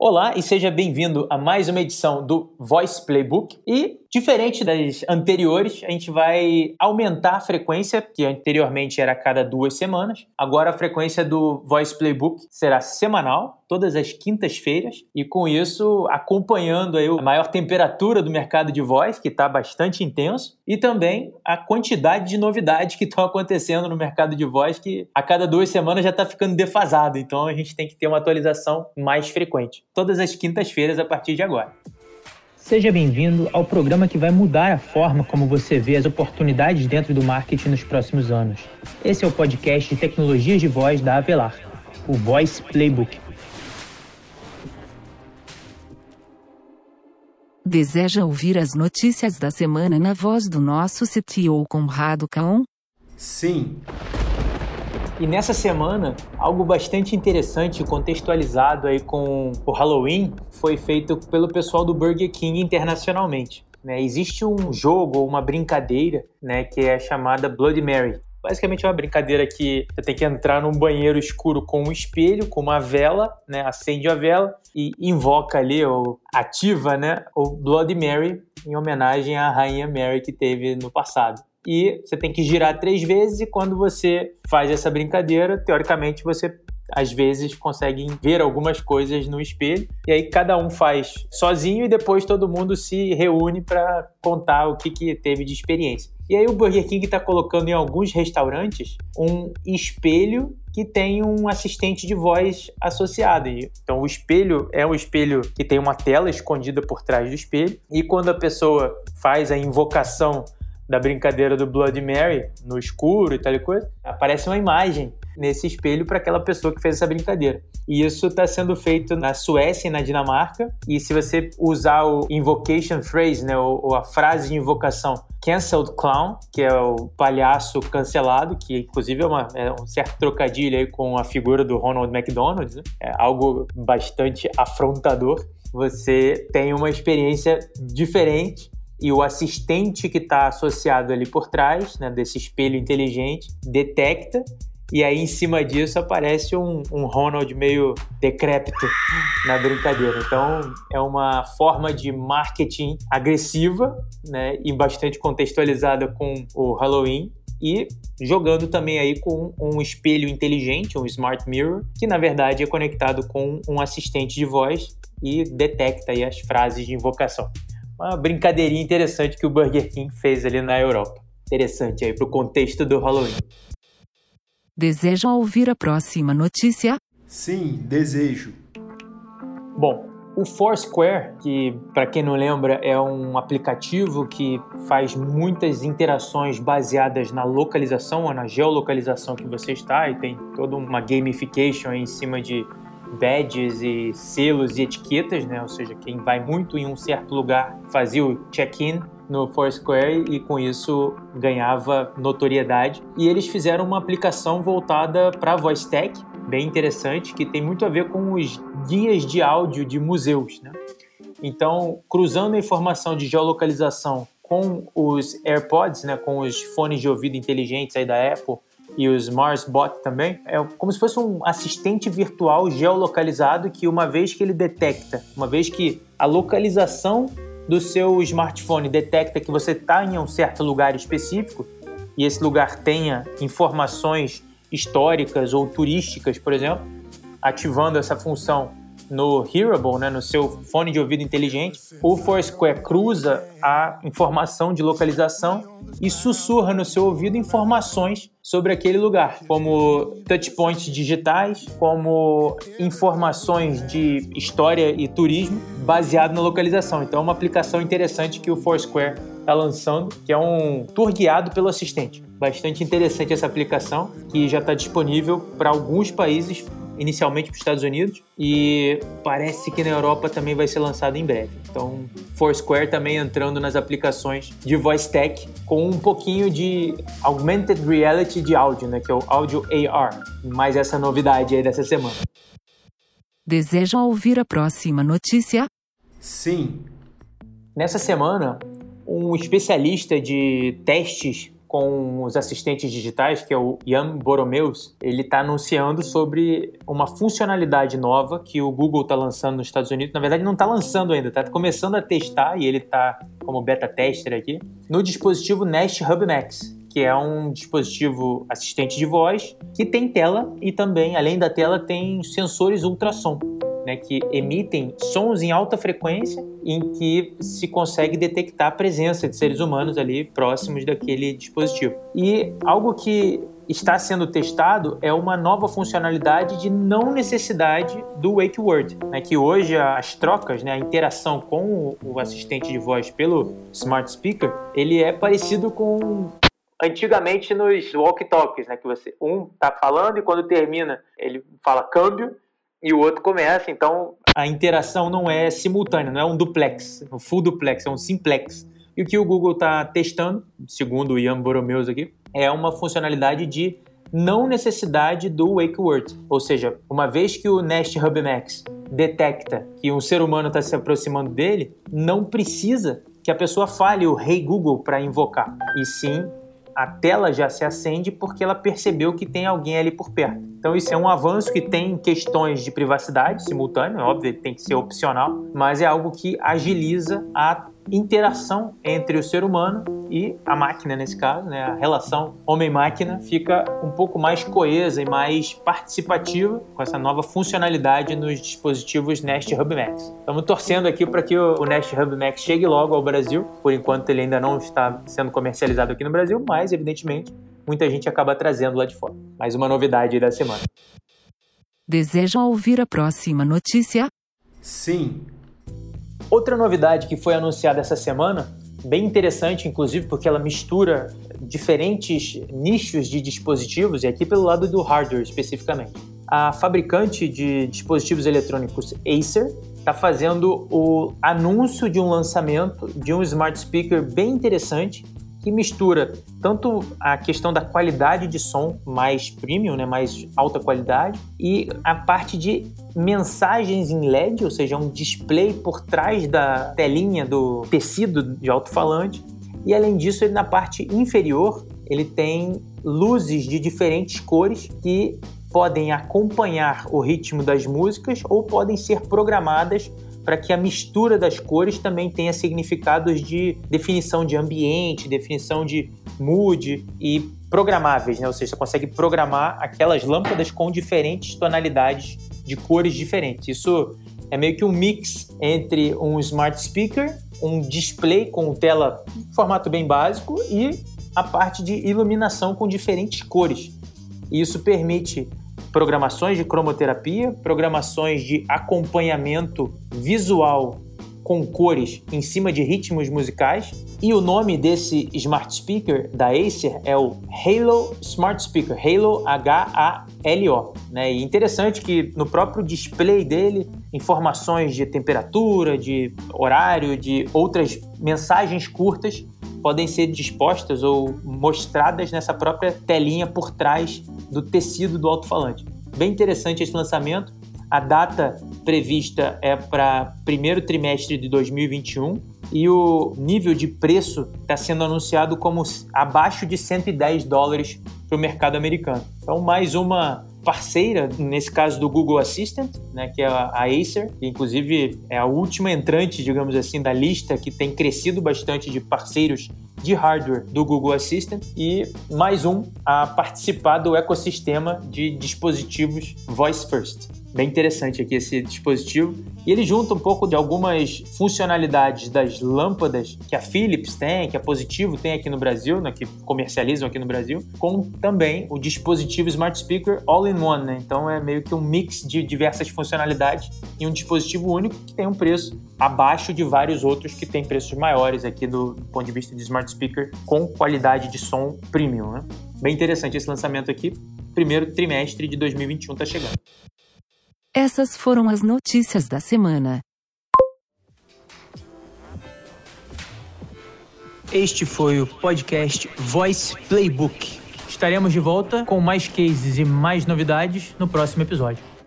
Olá e seja bem-vindo a mais uma edição do Voice Playbook. E, diferente das anteriores, a gente vai aumentar a frequência, que anteriormente era a cada duas semanas. Agora a frequência do Voice Playbook será semanal, todas as quintas-feiras, e com isso acompanhando aí a maior temperatura do mercado de voz, que está bastante intenso, e também a quantidade de novidades que estão acontecendo no mercado de voz, que a cada duas semanas já está ficando defasado. Então a gente tem que ter uma atualização mais frequente todas as quintas-feiras a partir de agora. Seja bem-vindo ao programa que vai mudar a forma como você vê as oportunidades dentro do marketing nos próximos anos. Esse é o podcast de tecnologias de voz da Avelar, o Voice Playbook. Deseja ouvir as notícias da semana na voz do nosso CTO Conrado Caon? Sim. E nessa semana, algo bastante interessante contextualizado aí com o Halloween foi feito pelo pessoal do Burger King internacionalmente. Né? Existe um jogo ou uma brincadeira né, que é chamada Bloody Mary. Basicamente é uma brincadeira que você tem que entrar num banheiro escuro com um espelho, com uma vela, né? acende a vela e invoca ali, ou ativa né? o Bloody Mary em homenagem à Rainha Mary que teve no passado e você tem que girar três vezes e quando você faz essa brincadeira, teoricamente você às vezes consegue ver algumas coisas no espelho e aí cada um faz sozinho e depois todo mundo se reúne para contar o que, que teve de experiência. E aí o Burger King está colocando em alguns restaurantes um espelho que tem um assistente de voz associado. Então o espelho é um espelho que tem uma tela escondida por trás do espelho e quando a pessoa faz a invocação da brincadeira do Blood Mary no escuro e tal e coisa, aparece uma imagem nesse espelho para aquela pessoa que fez essa brincadeira. E isso está sendo feito na Suécia e na Dinamarca. E se você usar o invocation phrase, né, ou, ou a frase de invocação cancelled clown, que é o palhaço cancelado, que inclusive é, uma, é um certo trocadilho aí com a figura do Ronald McDonald, né? é algo bastante afrontador. Você tem uma experiência diferente e o assistente que está associado ali por trás, né, desse espelho inteligente, detecta. E aí em cima disso aparece um, um Ronald meio decrépito na brincadeira. Então é uma forma de marketing agressiva, né, e bastante contextualizada com o Halloween, e jogando também aí com um espelho inteligente, um smart mirror, que na verdade é conectado com um assistente de voz e detecta aí as frases de invocação uma brincadeirinha interessante que o Burger King fez ali na Europa. Interessante aí para o contexto do Halloween. Deseja ouvir a próxima notícia? Sim, desejo. Bom, o Foursquare, que para quem não lembra é um aplicativo que faz muitas interações baseadas na localização ou na geolocalização que você está e tem toda uma gamification em cima de badges e selos e etiquetas, né? Ou seja, quem vai muito em um certo lugar fazia o check-in no Foursquare e com isso ganhava notoriedade. E eles fizeram uma aplicação voltada para a VoiceTech, bem interessante, que tem muito a ver com os guias de áudio de museus, né? Então, cruzando a informação de geolocalização com os AirPods, né, com os fones de ouvido inteligentes aí da Apple, e os Mars também, é como se fosse um assistente virtual geolocalizado que uma vez que ele detecta, uma vez que a localização do seu smartphone detecta que você está em um certo lugar específico e esse lugar tenha informações históricas ou turísticas, por exemplo, ativando essa função no Hearable, né, no seu fone de ouvido inteligente, o Foursquare cruza a informação de localização e sussurra no seu ouvido informações sobre aquele lugar, como touchpoints digitais, como informações de história e turismo baseado na localização. Então é uma aplicação interessante que o Foursquare está lançando, que é um tour guiado pelo assistente. Bastante interessante essa aplicação, que já está disponível para alguns países inicialmente para os Estados Unidos e parece que na Europa também vai ser lançado em breve. Então, Foursquare também entrando nas aplicações de voice tech com um pouquinho de augmented reality de áudio, né, que é o áudio AR. Mais essa novidade aí dessa semana. Deseja ouvir a próxima notícia? Sim. Nessa semana, um especialista de testes com os assistentes digitais, que é o Ian Boromeus, ele está anunciando sobre uma funcionalidade nova que o Google está lançando nos Estados Unidos. Na verdade, não está lançando ainda, está começando a testar e ele está como beta tester aqui no dispositivo Nest Hub Max, que é um dispositivo assistente de voz que tem tela e também, além da tela, tem sensores ultrassom né, que emitem sons em alta frequência em que se consegue detectar a presença de seres humanos ali próximos daquele dispositivo. E algo que está sendo testado é uma nova funcionalidade de não necessidade do wake word, né, que hoje as trocas, né, a interação com o assistente de voz pelo smart speaker, ele é parecido com antigamente nos walkie-talkies, né, que você um tá falando e quando termina ele fala câmbio e o outro começa, então a interação não é simultânea, não é um duplex, um full duplex, é um simplex. E o que o Google está testando, segundo o Ian Boromeus aqui, é uma funcionalidade de não necessidade do wake word. Ou seja, uma vez que o Nest Hub Max detecta que um ser humano está se aproximando dele, não precisa que a pessoa fale o Hey Google para invocar, e sim a tela já se acende porque ela percebeu que tem alguém ali por perto. Então isso é um avanço que tem questões de privacidade simultânea, óbvio, tem que ser opcional, mas é algo que agiliza a interação entre o ser humano e a máquina, nesse caso, né? a relação homem-máquina fica um pouco mais coesa e mais participativa com essa nova funcionalidade nos dispositivos Nest Hub Max. Estamos torcendo aqui para que o Nest Hub Max chegue logo ao Brasil, por enquanto ele ainda não está sendo comercializado aqui no Brasil, mas evidentemente muita gente acaba trazendo lá de fora. Mais uma novidade da semana. Deseja ouvir a próxima notícia? Sim. Outra novidade que foi anunciada essa semana, bem interessante, inclusive, porque ela mistura diferentes nichos de dispositivos, e aqui pelo lado do hardware especificamente. A fabricante de dispositivos eletrônicos Acer está fazendo o anúncio de um lançamento de um smart speaker bem interessante que mistura tanto a questão da qualidade de som mais premium, né, mais alta qualidade, e a parte de mensagens em LED, ou seja, um display por trás da telinha do tecido de alto-falante. E além disso, ele na parte inferior, ele tem luzes de diferentes cores que podem acompanhar o ritmo das músicas ou podem ser programadas para que a mistura das cores também tenha significados de definição de ambiente, definição de mood e programáveis, né? Ou seja, você consegue programar aquelas lâmpadas com diferentes tonalidades de cores diferentes. Isso é meio que um mix entre um smart speaker, um display com tela formato bem básico e a parte de iluminação com diferentes cores. E isso permite programações de cromoterapia, programações de acompanhamento visual com cores em cima de ritmos musicais. E o nome desse smart speaker da Acer é o Halo Smart Speaker, Halo H-A-L-O. Né? E interessante que no próprio display dele, informações de temperatura, de horário, de outras mensagens curtas podem ser dispostas ou mostradas nessa própria telinha por trás do tecido do alto-falante. Bem interessante esse lançamento. A data prevista é para primeiro trimestre de 2021 e o nível de preço está sendo anunciado como abaixo de 110 dólares para o mercado americano. Então, mais uma parceira, nesse caso do Google Assistant, né, que é a Acer, que inclusive é a última entrante, digamos assim, da lista que tem crescido bastante de parceiros de hardware do Google Assistant e mais um a participar do ecossistema de dispositivos Voice First bem interessante aqui esse dispositivo. E ele junta um pouco de algumas funcionalidades das lâmpadas que a Philips tem, que a Positivo tem aqui no Brasil, né, que comercializam aqui no Brasil, com também o dispositivo Smart Speaker All-in-One. Né? Então é meio que um mix de diversas funcionalidades em um dispositivo único que tem um preço abaixo de vários outros que têm preços maiores aqui do, do ponto de vista de Smart Speaker com qualidade de som premium. Né? Bem interessante esse lançamento aqui. Primeiro trimestre de 2021 está chegando. Essas foram as notícias da semana. Este foi o podcast Voice Playbook. Estaremos de volta com mais cases e mais novidades no próximo episódio.